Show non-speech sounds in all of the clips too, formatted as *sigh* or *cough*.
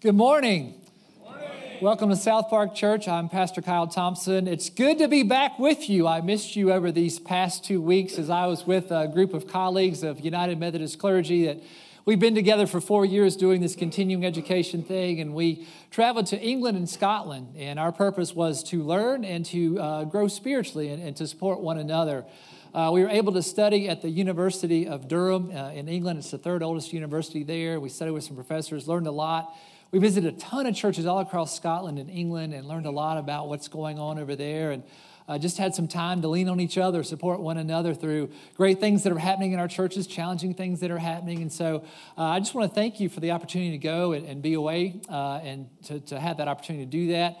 Good morning. Welcome to South Park Church. I'm Pastor Kyle Thompson. It's good to be back with you. I missed you over these past two weeks as I was with a group of colleagues of United Methodist Clergy that we've been together for four years doing this continuing education thing, and we traveled to England and Scotland. And our purpose was to learn and to uh, grow spiritually and, and, to support one another. Uh, we were able to study at the University of Durham uh, in England. It's the third oldest university there. We studied with some professors, learned a lot. We visited a ton of churches all across Scotland and England and learned a lot about what's going on over there and uh, just had some time to lean on each other, support one another through great things that are happening in our churches, challenging things that are happening. And so uh, I just want to thank you for the opportunity to go and, and be away uh, and to, to have that opportunity to do that.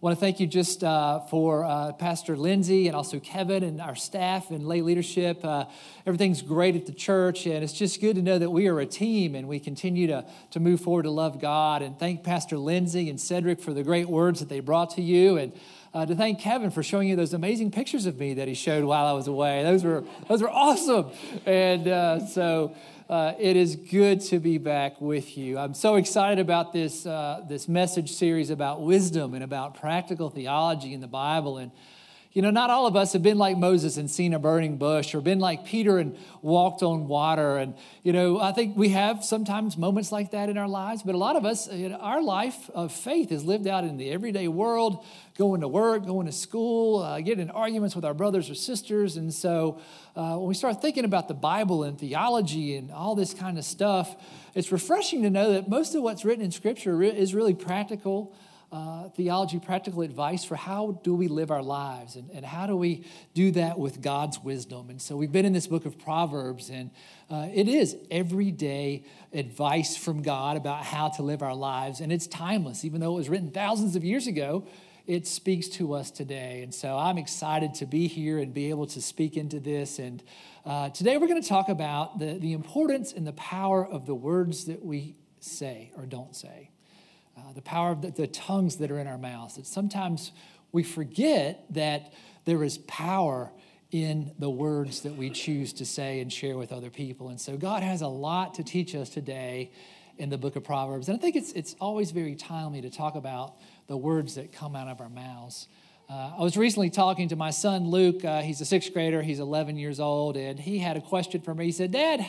I want to thank you just uh, for uh, Pastor Lindsay and also Kevin and our staff and lay leadership. Uh, everything's great at the church, and it's just good to know that we are a team and we continue to, to move forward to love God. And thank Pastor Lindsay and Cedric for the great words that they brought to you. And uh, to thank Kevin for showing you those amazing pictures of me that he showed while I was away. Those were, those were awesome. And uh, so, uh, it is good to be back with you. I'm so excited about this, uh, this message series about wisdom and about practical theology in the Bible. And, you know, not all of us have been like Moses and seen a burning bush or been like Peter and walked on water. And, you know, I think we have sometimes moments like that in our lives, but a lot of us, our life of faith is lived out in the everyday world, going to work, going to school, uh, getting in arguments with our brothers or sisters. And so uh, when we start thinking about the Bible and theology and all this kind of stuff, it's refreshing to know that most of what's written in Scripture is really practical. Uh, theology, practical advice for how do we live our lives and, and how do we do that with God's wisdom. And so we've been in this book of Proverbs, and uh, it is everyday advice from God about how to live our lives. And it's timeless, even though it was written thousands of years ago it speaks to us today. And so I'm excited to be here and be able to speak into this. And uh, today we're going to talk about the, the importance and the power of the words that we say or don't say, uh, the power of the, the tongues that are in our mouths. That sometimes we forget that there is power in the words that we choose to say and share with other people. And so God has a lot to teach us today in the book of Proverbs. And I think it's, it's always very timely to talk about the words that come out of our mouths. Uh, I was recently talking to my son Luke. Uh, he's a sixth grader, he's 11 years old, and he had a question for me. He said, Dad,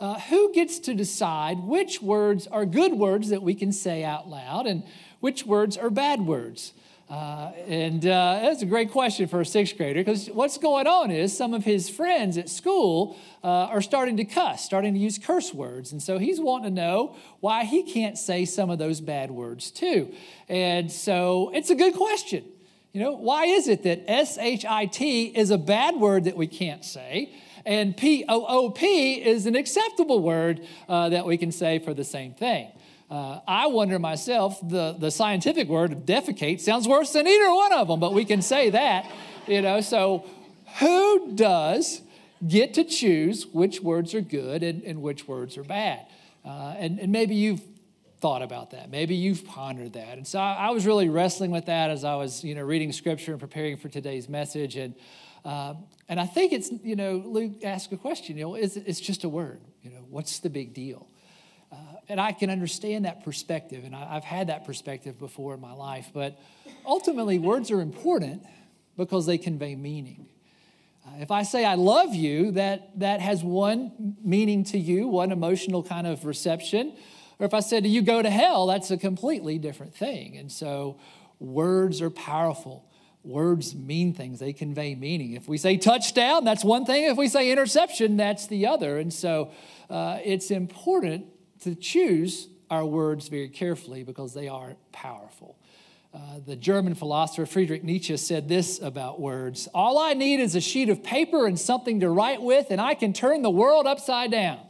uh, who gets to decide which words are good words that we can say out loud and which words are bad words? Uh, and uh, that's a great question for a sixth grader because what's going on is some of his friends at school uh, are starting to cuss, starting to use curse words. And so he's wanting to know why he can't say some of those bad words too. And so it's a good question. You know, why is it that S H I T is a bad word that we can't say? And P O O P is an acceptable word uh, that we can say for the same thing. Uh, I wonder myself, the, the scientific word defecate sounds worse than either one of them, but we can say that, you know. So, who does get to choose which words are good and, and which words are bad? Uh, and, and maybe you've thought about that. Maybe you've pondered that. And so I, I, was really wrestling with that as I was, you know, reading scripture and preparing for today's message. And uh, and I think it's, you know, Luke asked a question, you know, it's, it's just a word. You know, what's the big deal? Uh, and I can understand that perspective, and I, have had that perspective before in my life. But ultimately, words are important because they convey meaning. Uh, if I say I love you, that, that has one meaning to you, one emotional kind of reception. Or if I said to you, go to hell, that's a completely different thing. And so words are powerful. Words mean things, they convey meaning. If we say touchdown, that's one thing. If we say interception, that's the other. And so uh, it's important to choose our words very carefully because they are powerful. Uh, the German philosopher Friedrich Nietzsche said this about words All I need is a sheet of paper and something to write with, and I can turn the world upside down.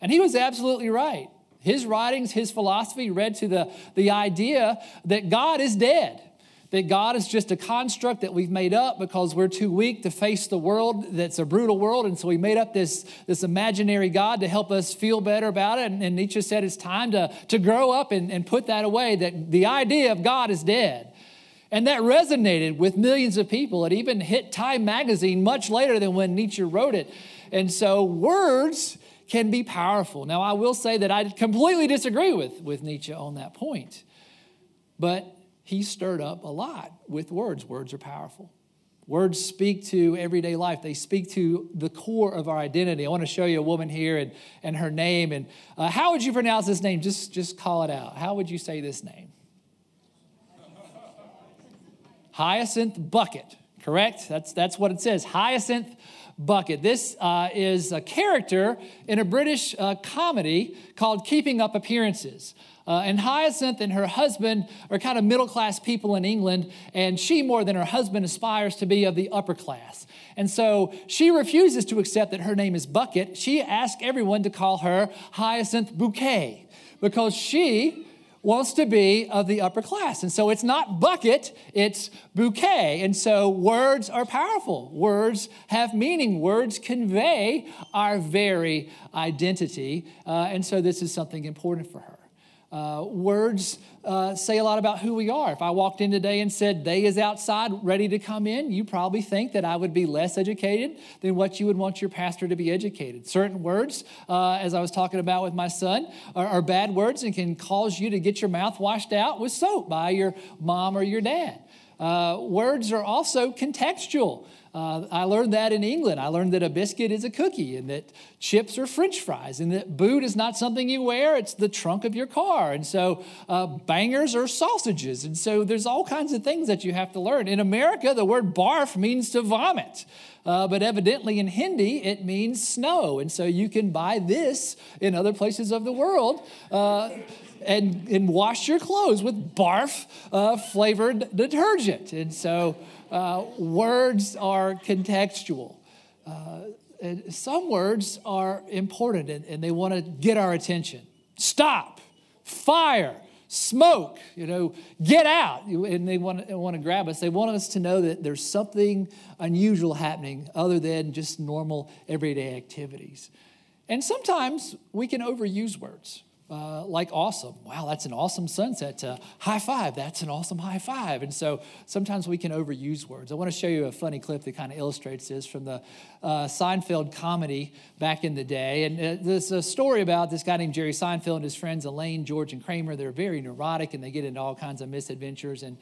And he was absolutely right. His writings, his philosophy read to the, the idea that God is dead that God is just a construct that we've made up because we're too weak to face the world that's a brutal world. And so we made up this, this imaginary God to help us feel better about it. And, and Nietzsche said it's time to, to grow up and, and put that away, that the idea of God is dead. And that resonated with millions of people. It even hit Time magazine much later than when Nietzsche wrote it. And so words can be powerful. Now, I will say that I completely disagree with, with Nietzsche on that point, but he stirred up a lot with words. Words are powerful. Words speak to everyday life. They speak to the core of our identity. I want to show you a woman here and, and her name. And uh, how would you pronounce this name? Just, just call it out. How would you say this name? Hyacinth Bucket, correct? That's, that's what it says. Hyacinth Bucket. This uh, is a character in a British uh, comedy called Keeping Up Appearances. Uh, and Hyacinth and her husband are kind of middle class people in England, and she, more than her husband, aspires to be of the upper class. And so she refuses to accept that her name is Bucket. She asks everyone to call her Hyacinth Bouquet because she wants to be of the upper class. And so it's not bucket, it's bouquet. And so words are powerful. Words have meaning. Words convey our very identity. Uh, and so this is something important for her. Uh, words uh, say a lot about who we are. If I walked in today and said, they is outside, ready to come in, you probably think that I would be less educated than what you would want your pastor to be educated. Certain words, uh, as I was talking about with my son, are, are bad words and can cause you to get your mouth washed out with soap by your mom or your dad. Uh, words are also contextual. Uh, I learned that in England. I learned that a biscuit is a cookie and that chips are french fries and that boot is not something you wear, it's the trunk of your car. And so uh, bangers are sausages. And so there's all kinds of things that you have to learn. In America, the word barf means to vomit. Uh, but evidently in Hindi, it means snow. And so you can buy this in other places of the world uh, and, and wash your clothes with barf uh, flavored detergent. And so uh, words are contextual. Uh, some words are important and, and they want to get our attention. Stop, fire, smoke, you know, get out. And they want, to, want to grab us. They want us to know that there's something unusual happening other than just normal everyday activities. And sometimes we can overuse words uh, like awesome. Wow, that's an awesome sunset. High five, that's an awesome high five. And so sometimes we can overuse words. I want to show you a funny clip that kind of illustrates this from the uh, Seinfeld comedy back in the day. And uh, there's a story about this guy named Jerry Seinfeld and his friends Elaine, George, and Kramer. They're very neurotic and they get into all kinds of misadventures. And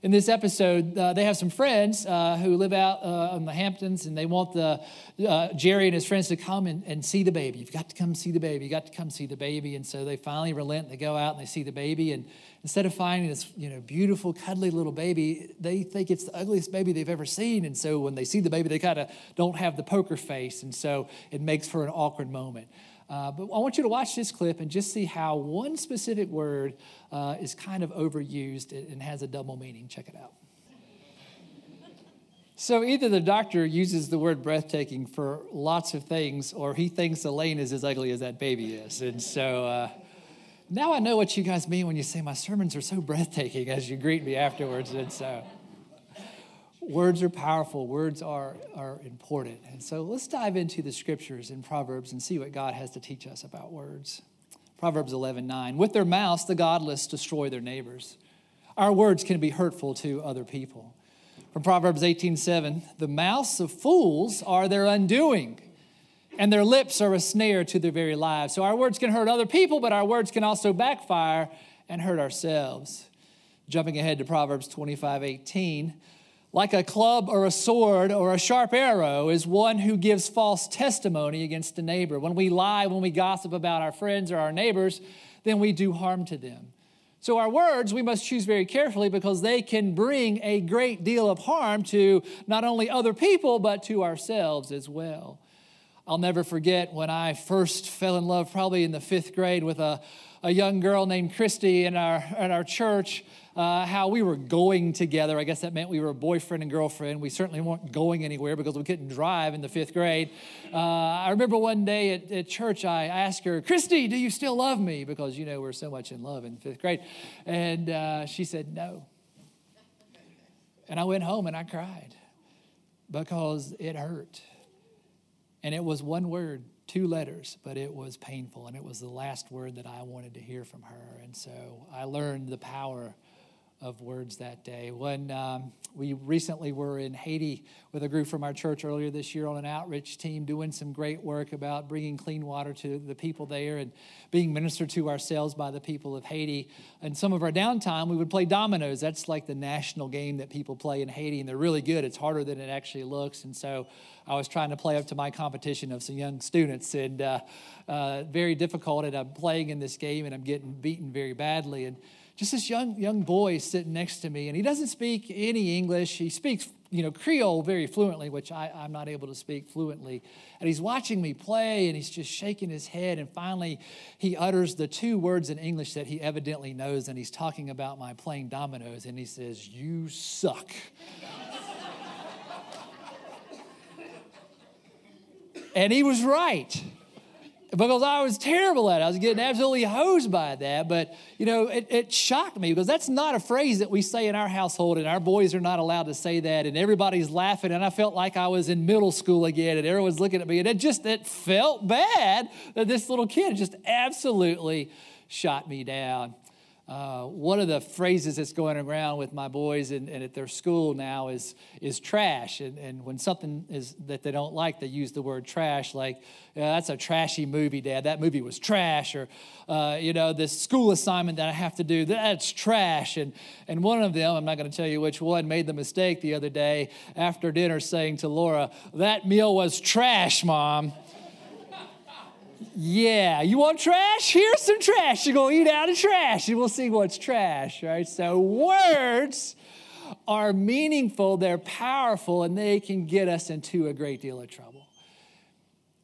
in this episode, uh, they have some friends uh, who live out uh, in the Hamptons, and they want the uh, Jerry and his friends to come and, and see the baby. You've got to come see the baby. You've got to come see the baby. And so they finally relent. And they go out and they see the baby, and instead of finding this, you know, beautiful, cuddly little baby, they think it's the ugliest baby they've ever seen. And so when they see the baby, they kind of don't have the poker face, and so it makes for an awkward moment. Uh, but I want you to watch this clip and just see how one specific word uh, is kind of overused and has a double meaning. Check it out. So either the doctor uses the word breathtaking for lots of things, or he thinks Elaine is as ugly as that baby is. And so uh, now I know what you guys mean when you say my sermons are so breathtaking as you greet me afterwards. And so words are powerful, words are, are important. And so let's dive into the scriptures in Proverbs and see what God has to teach us about words. Proverbs 11 9. With their mouths, the godless destroy their neighbors. Our words can be hurtful to other people. From Proverbs 18 7, the mouths of fools are their undoing, and their lips are a snare to their very lives. So our words can hurt other people, but our words can also backfire and hurt ourselves. Jumping ahead to Proverbs 25 18, like a club or a sword or a sharp arrow is one who gives false testimony against a neighbor. When we lie, when we gossip about our friends or our neighbors, then we do harm to them. So, our words we must choose very carefully because they can bring a great deal of harm to not only other people, but to ourselves as well. I'll never forget when I first fell in love, probably in the fifth grade, with a, a young girl named Christy in our, in our church uh, how we were going together. I guess that meant we were a boyfriend and girlfriend. We certainly weren't going anywhere because we couldn't drive in the fifth grade. Uh, I remember one day at, at, church, I asked her, Christy, do you still love me? Because, you know, we're so much in love in fifth grade. And uh, she said, no. And I went home and I cried because it hurt. And it was one word, two letters, but it was painful. And it was the last word that I wanted to hear from her. And so I learned the power of words that day. When um, we recently were in Haiti with a group from our church earlier this year on an outreach team doing some great work about bringing clean water to the people there and being ministered to ourselves by the people of Haiti. And some of our downtime, we would play dominoes. That's like the national game that people play in Haiti, and they're really good. It's harder than it actually looks. And so I was trying to play up to my competition of some young students, and uh, uh, very difficult. And I'm playing in this game, and I'm getting beaten very badly. And just this young young boy sitting next to me, and he doesn't speak any English. He speaks, you know, Creole very fluently, which I, I'm not able to speak fluently. And he's watching me play, and he's just shaking his head. And finally, he utters the two words in English that he evidently knows, and he's talking about my playing dominoes, and he says, "You suck." *laughs* and he was right because I was terrible at it. I was getting absolutely hosed by that. But, you know, it, it, shocked me because that's not a phrase that we say in our household, and our boys are not allowed to say that, and everybody's laughing. And I felt like I was in middle school again, and everyone's looking at me. And it just, it felt bad that this little kid just absolutely shot me down. Uh, one of the phrases that's going around with my boys and, and, at their school now is, is trash. And, and when something is that they don't like, they use the word trash, like, yeah, that's a trashy movie, Dad. That movie was trash. Or, uh, you know, this school assignment that I have to do, that's trash. And, and one of them, I'm not going to tell you which one, made the mistake the other day after dinner saying to Laura, That meal was trash, Mom. Yeah, you want trash? Here's some trash. You're going to eat out of trash and we'll see what's trash, right? So, words are meaningful, they're powerful, and they can get us into a great deal of trouble.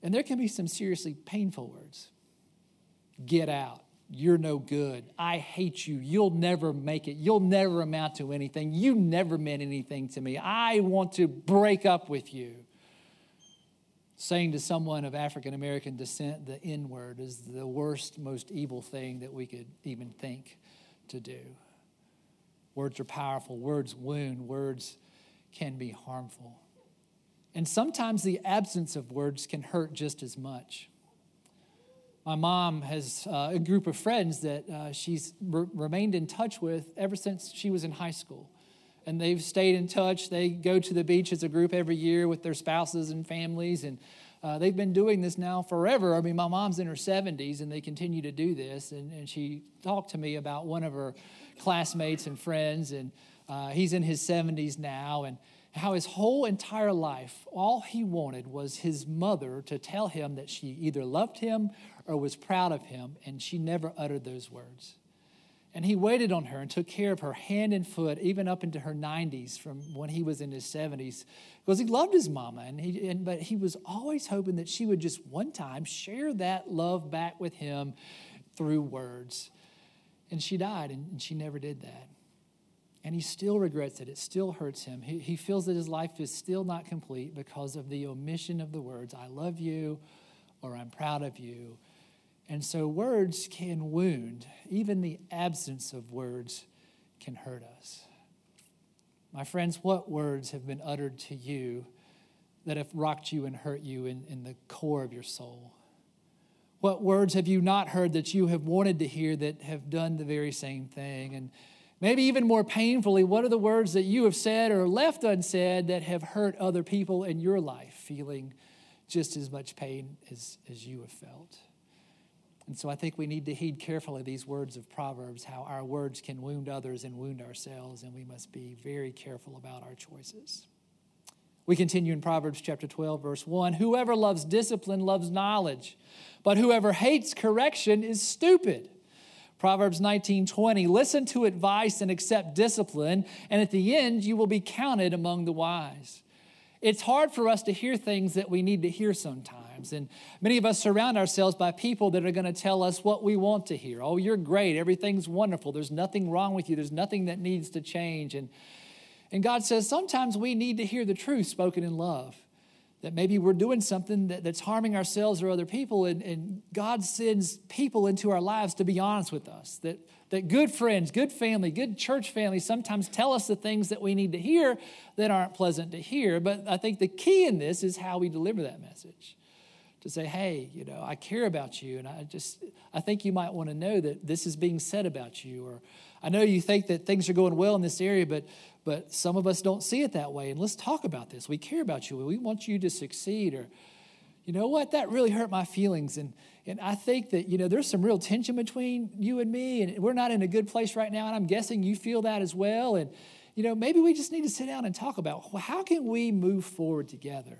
And there can be some seriously painful words get out. You're no good. I hate you. You'll never make it. You'll never amount to anything. You never meant anything to me. I want to break up with you saying to someone of African American descent the N word is the worst, most evil thing that we could even think to do. Words are powerful, words wound, words can be harmful. And sometimes the absence of words can hurt just as much. My mom has uh, a group of friends that uh, she's re- remained in touch with ever since she was in high school and they've stayed in touch. They go to the beach as a group every year with their spouses and families, and uh, they've been doing this now forever. I mean, my mom's in her 70s, and they continue to do this. And, and she talked to me about one of her classmates and friends, and uh, he's in his 70s now, and how his whole entire life, all he wanted was his mother to tell him that she either loved him or was proud of him, and she never uttered those words. And he waited on her and took care of her hand and foot, even up into her 90s from when he was in his 70s, because he loved his mama. And he, and, but he was always hoping that she would just one time share that love back with him through words. And she died, and, and she never did that. And he still regrets it. It still hurts him. He, he feels that his life is still not complete because of the omission of the words, I love you, or I'm proud of you and so words can wound. Even the absence of words can hurt us. My friends, what words have been uttered to you that have rocked you and hurt you in, in the core of your soul? What words have you not heard that you have wanted to hear that have done the very same thing? And maybe even more painfully, what are the words that you have said or left unsaid that have hurt other people in your life, feeling just as much pain as, as you have felt? And so I think we need to heed carefully these words of Proverbs, how our words can wound others and wound ourselves, and we must be very careful about our choices. We continue in Proverbs chapter 12, verse 1 Whoever loves discipline loves knowledge, but whoever hates correction is stupid. Proverbs 19, 20 Listen to advice and accept discipline, and at the end you will be counted among the wise. It's hard for us to hear things that we need to hear sometimes times. And many of us surround ourselves by people that are going to tell us what we want to hear. Oh, you're great. Everything's wonderful. There's nothing wrong with you. There's nothing that needs to change. And, and God says sometimes we need to hear the truth spoken in love. That maybe we're doing something that, that's harming ourselves or other people, and, and God sends people into our lives to be honest with us. That, that good friends, good family, good church family sometimes tell us the things that we need to hear that aren't pleasant to hear. But I think the key in this is how we deliver that message to say, hey, you know, I care about you. And I just, I think you might want to know that this is being said about you. Or I know you think that things are going well in this area, but, but some of us don't see it that way. And let's talk about this. We care about you. We want you to succeed. Or, you know what, that really hurt my feelings. And, and I think that, you know, there's some real tension between you and me, and we're not in a good place right now. And I'm guessing you feel that as well. And, you know, maybe we just need to sit down and talk about how can we move forward together?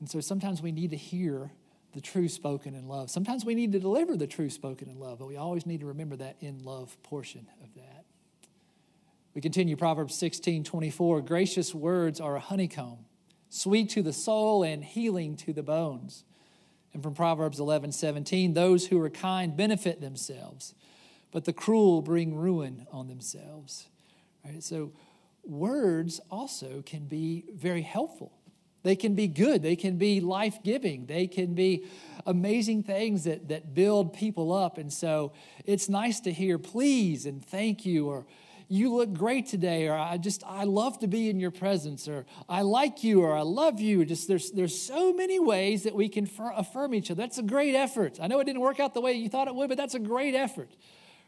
And so sometimes we need to hear the truth spoken in love. Sometimes we need to deliver the truth spoken in love, but we always need to remember that in love portion of that. We continue Proverbs 16 24. Gracious words are a honeycomb, sweet to the soul and healing to the bones. And from Proverbs 11 17, those who are kind benefit themselves, but the cruel bring ruin on themselves. Right? So, words also can be very helpful. They can be good. They can be life giving. They can be amazing things that, that build people up. And so it's nice to hear please and thank you, or you look great today, or I just, I love to be in your presence, or I like you, or I love you. Just there's, there's so many ways that we can affirm each other. That's a great effort. I know it didn't work out the way you thought it would, but that's a great effort.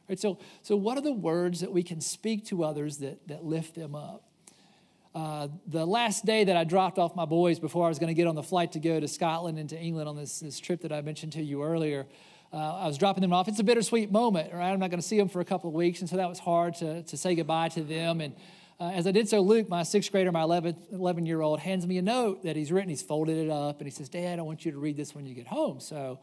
Right, so, so, what are the words that we can speak to others that, that lift them up? Uh, the last day that I dropped off my boys before I was going to get on the flight to go to Scotland and to England on this, this trip that I mentioned to you earlier, uh, I was dropping them off. It's a bittersweet moment, right? I'm not going to see them for a couple of weeks, and so that was hard to, to say goodbye to them. And uh, as I did so, Luke, my sixth grader, my 11, 11 year old, hands me a note that he's written. He's folded it up, and he says, Dad, I want you to read this when you get home. So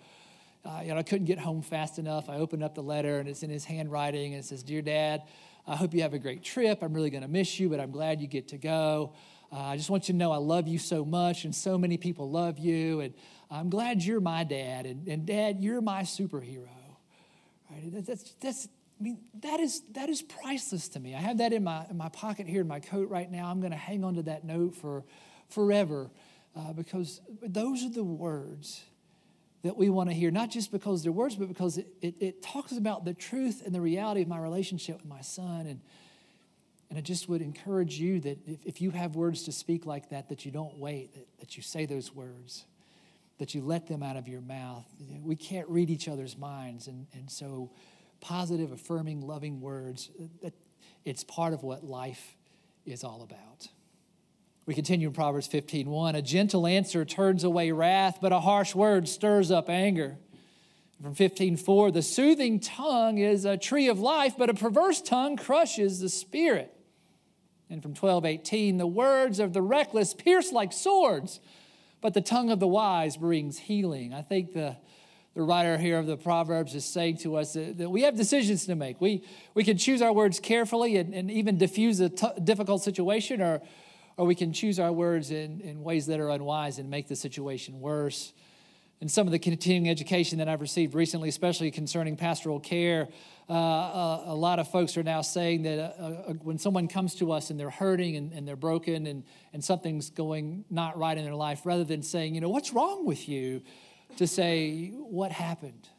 uh, you know, I couldn't get home fast enough. I opened up the letter and it's in his handwriting and it says, Dear Dad, I hope you have a great trip. I'm really going to miss you, but I'm glad you get to go. Uh, I just want you to know I love you so much and so many people love you. And I'm glad you're my dad. And, and Dad, you're my superhero. Right? That's, that's, I mean, that is, that is priceless to me. I have that in my, in my pocket here in my coat right now. I'm going to hang on to that note for forever uh, because those are the words that we want to hear, not just because they're words, but because it, it, it, talks about the truth and the reality of my relationship with my son. And, and I just would encourage you that if, if you have words to speak like that, that you don't wait, that, that you say those words, that you let them out of your mouth. We can't read each other's minds. And, and so, positive, affirming, loving words, that, it's part of what life is all about. We continue in Proverbs 15 1. A gentle answer turns away wrath, but a harsh word stirs up anger. From 15 4, the soothing tongue is a tree of life, but a perverse tongue crushes the spirit. And from 12 18, the words of the reckless pierce like swords, but the tongue of the wise brings healing. I think the the writer here of the Proverbs is saying to us that, that, we have decisions to make. We, we can choose our words carefully and, and even diffuse a t- difficult situation, or, or we can choose our words in, in ways that are unwise and make the situation worse. And some of the continuing education that I've received recently, especially concerning pastoral care, uh, uh, a lot of folks are now saying that uh, uh, when someone comes to us and they're hurting and, and they're broken and, and something's going not right in their life, rather than saying, you know, what's wrong with you, to say, what happened?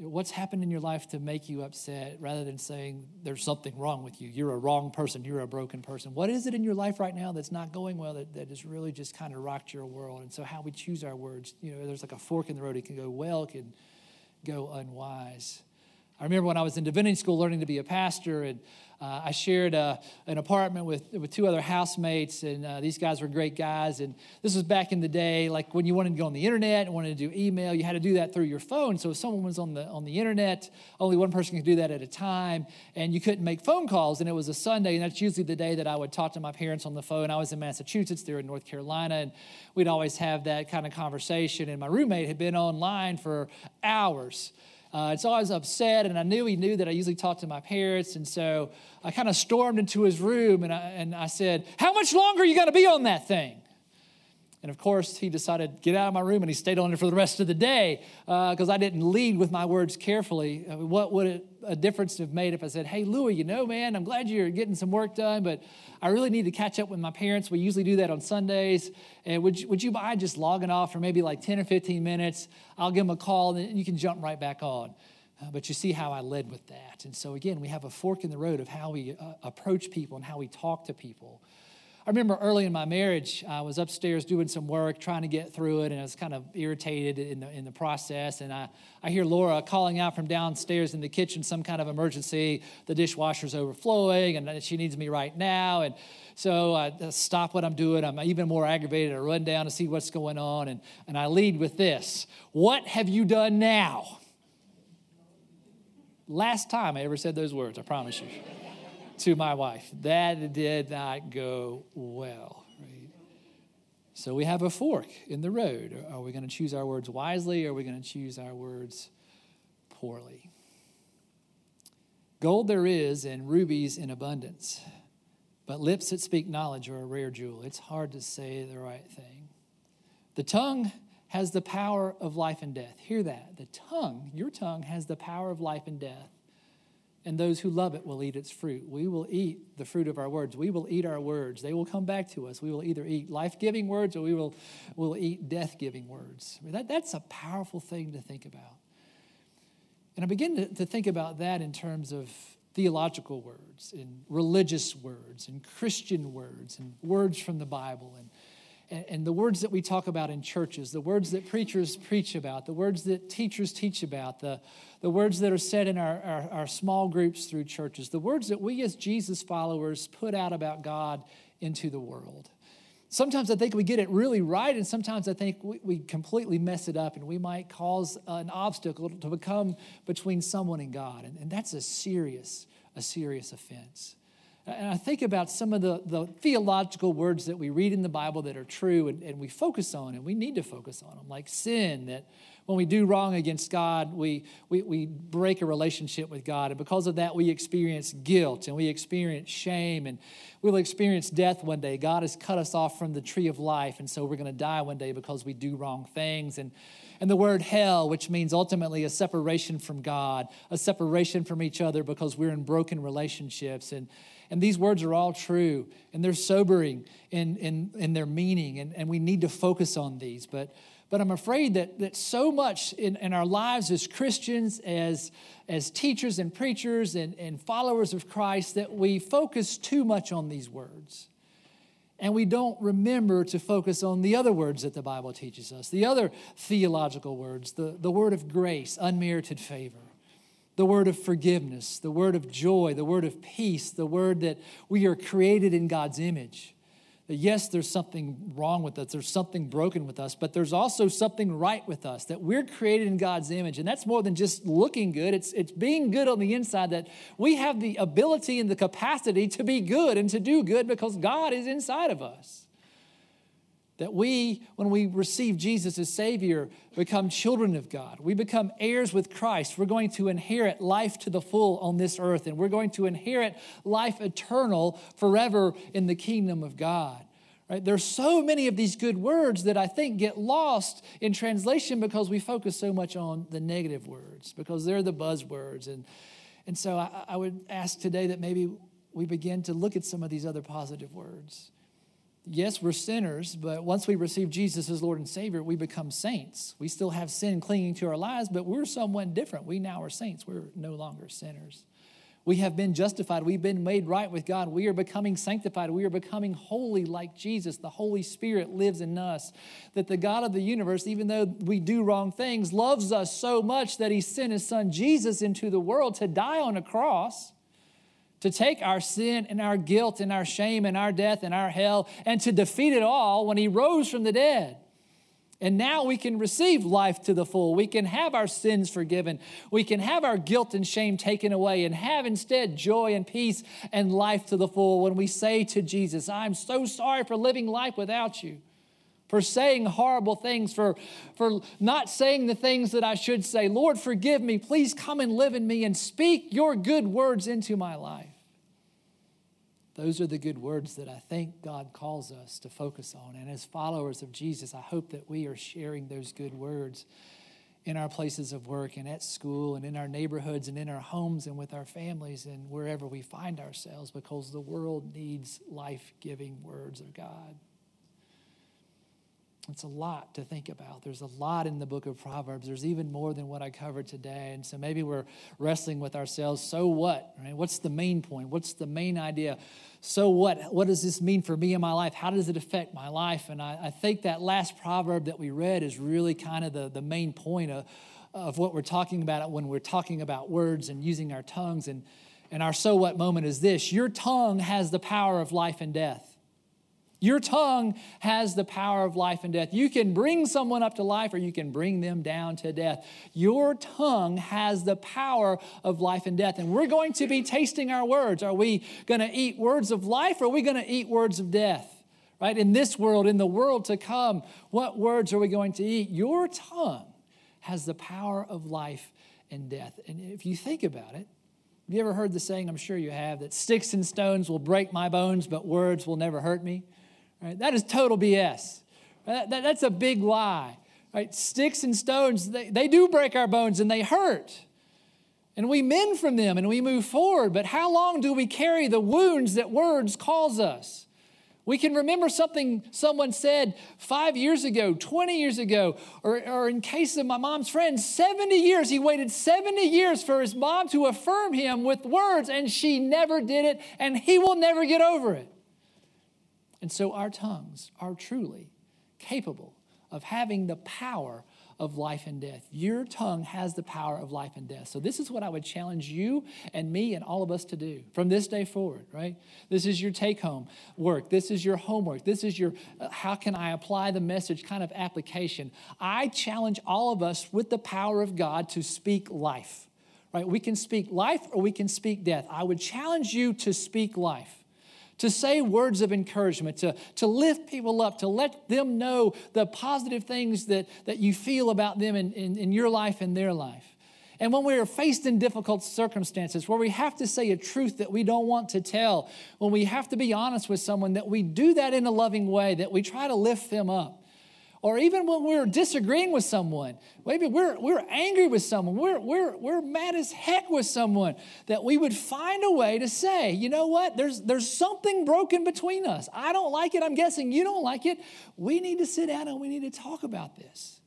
What's happened in your life to make you upset rather than saying there's something wrong with you? You're a wrong person. You're a broken person. What is it in your life right now that's not going well that, that has really just kind of rocked your world? And so how we choose our words you know there's like a fork in the road. It can go well it can go unwise i remember when i was in divinity school learning to be a pastor and uh, I shared uh, an apartment with, with two other housemates, and uh, these guys were great guys. And this was back in the day, like when you wanted to go on the internet and wanted to do email, you had to do that through your phone. So if someone was on the on the internet, only one person could do that at a time, and you couldn't make phone calls. And it was a Sunday, and that's usually the day that I would talk to my parents on the phone. I was in Massachusetts, they were in North Carolina, and we'd always have that kind of conversation. And my roommate had been online for hours. Uh, and so I was upset, and I knew he knew that I usually talked to my parents. And so I kind of stormed into his room and I, and I said, How much longer are you going to be on that thing? And of course, he decided to get out of my room and he stayed on it for the rest of the day because uh, I didn't lead with my words carefully. I mean, what would it, a difference have made if I said, Hey, Louie, you know, man, I'm glad you're getting some work done, but I really need to catch up with my parents. We usually do that on Sundays. And would you, would you mind just logging off for maybe like 10 or 15 minutes? I'll give them a call and you can jump right back on. Uh, but you see how I led with that. And so, again, we have a fork in the road of how we uh, approach people and how we talk to people. I remember early in my marriage, I was upstairs doing some work, trying to get through it, and I was kind of irritated in the, in the process. And I, I hear Laura calling out from downstairs in the kitchen some kind of emergency. The dishwasher's overflowing, and she needs me right now. And so I stop what I'm doing. I'm even more aggravated. I run down to see what's going on, and, and I lead with this What have you done now? Last time I ever said those words, I promise you to my wife. That did not go well. Right? So we have a fork in the road. Are we going to choose our words wisely or are we going to choose our words poorly? Gold there is and rubies in abundance, but lips that speak knowledge are a rare jewel. It's hard to say the right thing. The tongue has the power of life and death. Hear that. The tongue, your tongue, has the power of life and death and those who love it will eat its fruit. We will eat the fruit of our words. We will eat our words. They will come back to us. We will either eat life giving words or we will, will eat death giving words. I mean, that, that's a powerful thing to think about. And I begin to, to think about that in terms of theological words, and religious words, and Christian words, and words from the Bible. And and, the words that we talk about in churches, the words that preachers preach about, the words that teachers teach about, the, the words that are said in our, our, our, small groups through churches, the words that we as Jesus followers put out about God into the world. Sometimes I think we get it really right, and sometimes I think we, we completely mess it up, and we might cause an obstacle to become between someone and God. And, and that's a serious, a serious offense. And I think about some of the, the theological words that we read in the Bible that are true and, and we focus on, and we need to focus on them, like sin, that when we do wrong against God, we, we, we break a relationship with God. And because of that, we experience guilt and we experience shame and we'll experience death one day. God has cut us off from the tree of life, and so we're going to die one day because we do wrong things. And, and the word hell, which means ultimately a separation from God, a separation from each other because we're in broken relationships. And and these words are all true, and they're sobering in, in, in their meaning, and, and we need to focus on these. But, but I'm afraid that, that so much in, in our lives as Christians, as, as teachers and preachers and, and followers of Christ, that we focus too much on these words. And we don't remember to focus on the other words that the Bible teaches us, the other theological words, the, the word of grace, unmerited favor the word of forgiveness, the word of joy, the word of peace, the word that we are created in God's image. That yes, there's something wrong with us, there's something broken with us, but there's also something right with us, that we're created in God's image. And that's more than just looking good, it's, it's being good on the inside, that we have the ability and the capacity to be good and to do good because God is inside of us. That we, when we receive Jesus as Savior, become children of God. We become heirs with Christ. We're going to inherit life to the full on this earth, and we're going to inherit life eternal forever in the kingdom of God. Right? There's so many of these good words that I think get lost in translation because we focus so much on the negative words, because they're the buzzwords. And, and so I, I would ask today that maybe we begin to look at some of these other positive words yes, we're sinners, but once we receive Jesus as Lord and Savior, we become saints. We still have sin clinging to our lives, but we're someone different. We now are saints. We're no longer sinners. We have been justified. We've been made right with God. We are becoming sanctified. We are becoming holy like Jesus. The Holy Spirit lives in us. That the God of the universe, even though we do wrong things, loves us so much that He sent His Son Jesus into the world to die on a cross to take our sin and our guilt and our shame and our death and our hell and to defeat it all when he rose from the dead. And now we can receive life to the full. We can have our sins forgiven. We can have our guilt and shame taken away and have instead joy and peace and life to the full when we say to Jesus, I'm so sorry for living life without you, for saying horrible things, for, for not saying the things that I should say. Lord, forgive me. Please come and live in me and speak your good words into my life. Those are the good words that I think God calls us to focus on. And as followers of Jesus, I hope that we are sharing those good words in our places of work and at school and in our neighborhoods and in our homes and with our families and wherever we find ourselves because the world needs life giving words of God. It's a lot to think about. There's a lot in the book of Proverbs. There's even more than what I covered today. And so maybe we're wrestling with ourselves. So what? Right? What's the main point? What's the main idea? So what? What does this mean for me in my life? How does it affect my life? And I, I think that last proverb that we read is really kind of the, the main point of, of what we're talking about when we're talking about words and using our tongues. And, and our so what moment is this your tongue has the power of life and death. Your tongue has the power of life and death. You can bring someone up to life or you can bring them down to death. Your tongue has the power of life and death. And we're going to be tasting our words. Are we going to eat words of life or are we going to eat words of death? Right? In this world, in the world to come, what words are we going to eat? Your tongue has the power of life and death. And if you think about it, have you ever heard the saying, I'm sure you have, that sticks and stones will break my bones, but words will never hurt me? Right? That is total BS. That, that, that's a big lie. Right? Sticks and stones, they, they do break our bones and they hurt. And we mend from them and we move forward. But how long do we carry the wounds that words cause us? We can remember something someone said five years ago, 20 years ago, or, or in case of my mom's friend, 70 years. He waited 70 years for his mom to affirm him with words, and she never did it, and he will never get over it. And so our tongues are truly capable of having the power of life and death. Your tongue has the power of life and death. So, this is what I would challenge you and me and all of us to do from this day forward, right? This is your take home work. This is your homework. This is your uh, how can I apply the message kind of application. I challenge all of us with the power of God to speak life, right? We can speak life or we can speak death. I would challenge you to speak life to say words of encouragement, to, to lift people up, to let them know the positive things that, that you feel about them in, in, in your life and their life. And when we are faced in difficult circumstances where we have to say a truth that we don't want to tell, when we have to be honest with someone, that we do that in a loving way, that we try to lift them up. Or even when we're disagreeing with someone, maybe we're, we're angry with someone, we're, we're, we're mad as heck with someone, that we would find a way to say, you know what, there's, there's something broken between us. I don't like it, I'm guessing you don't like it. We need to sit down and we need to talk about this.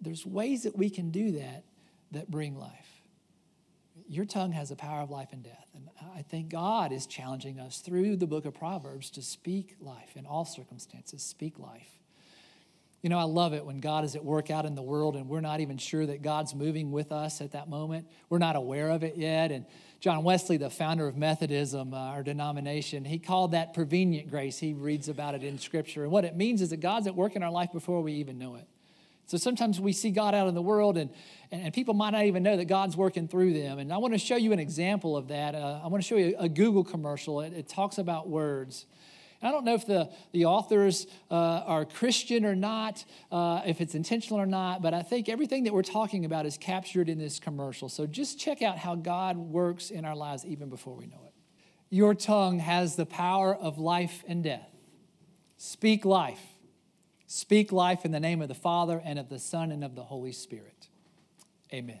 There's ways that we can do that that bring life. Your tongue has the power of life and death. And I think God is challenging us through the book of Proverbs to speak life in all circumstances, speak life. You know, I love it when God is at work out in the world and we're not even sure that God's moving with us at that moment. We're not aware of it yet. And John Wesley, the founder of Methodism, uh, our denomination, he called that prevenient grace. He reads about it in Scripture. And what it means is that God's at work in our life before we even know it. So sometimes we see God out in the world and, and people might not even know that God's working through them. And I want to show you an example of that. Uh, I want to show you a Google commercial. It, it talks about words. I don't know if the, the authors uh, are Christian or not, uh, if it's intentional or not, but I think everything that we're talking about is captured in this commercial. So just check out how God works in our lives even before we know it. Your tongue has the power of life and death. Speak life. Speak life in the name of the Father and of the Son and of the Holy Spirit. Amen.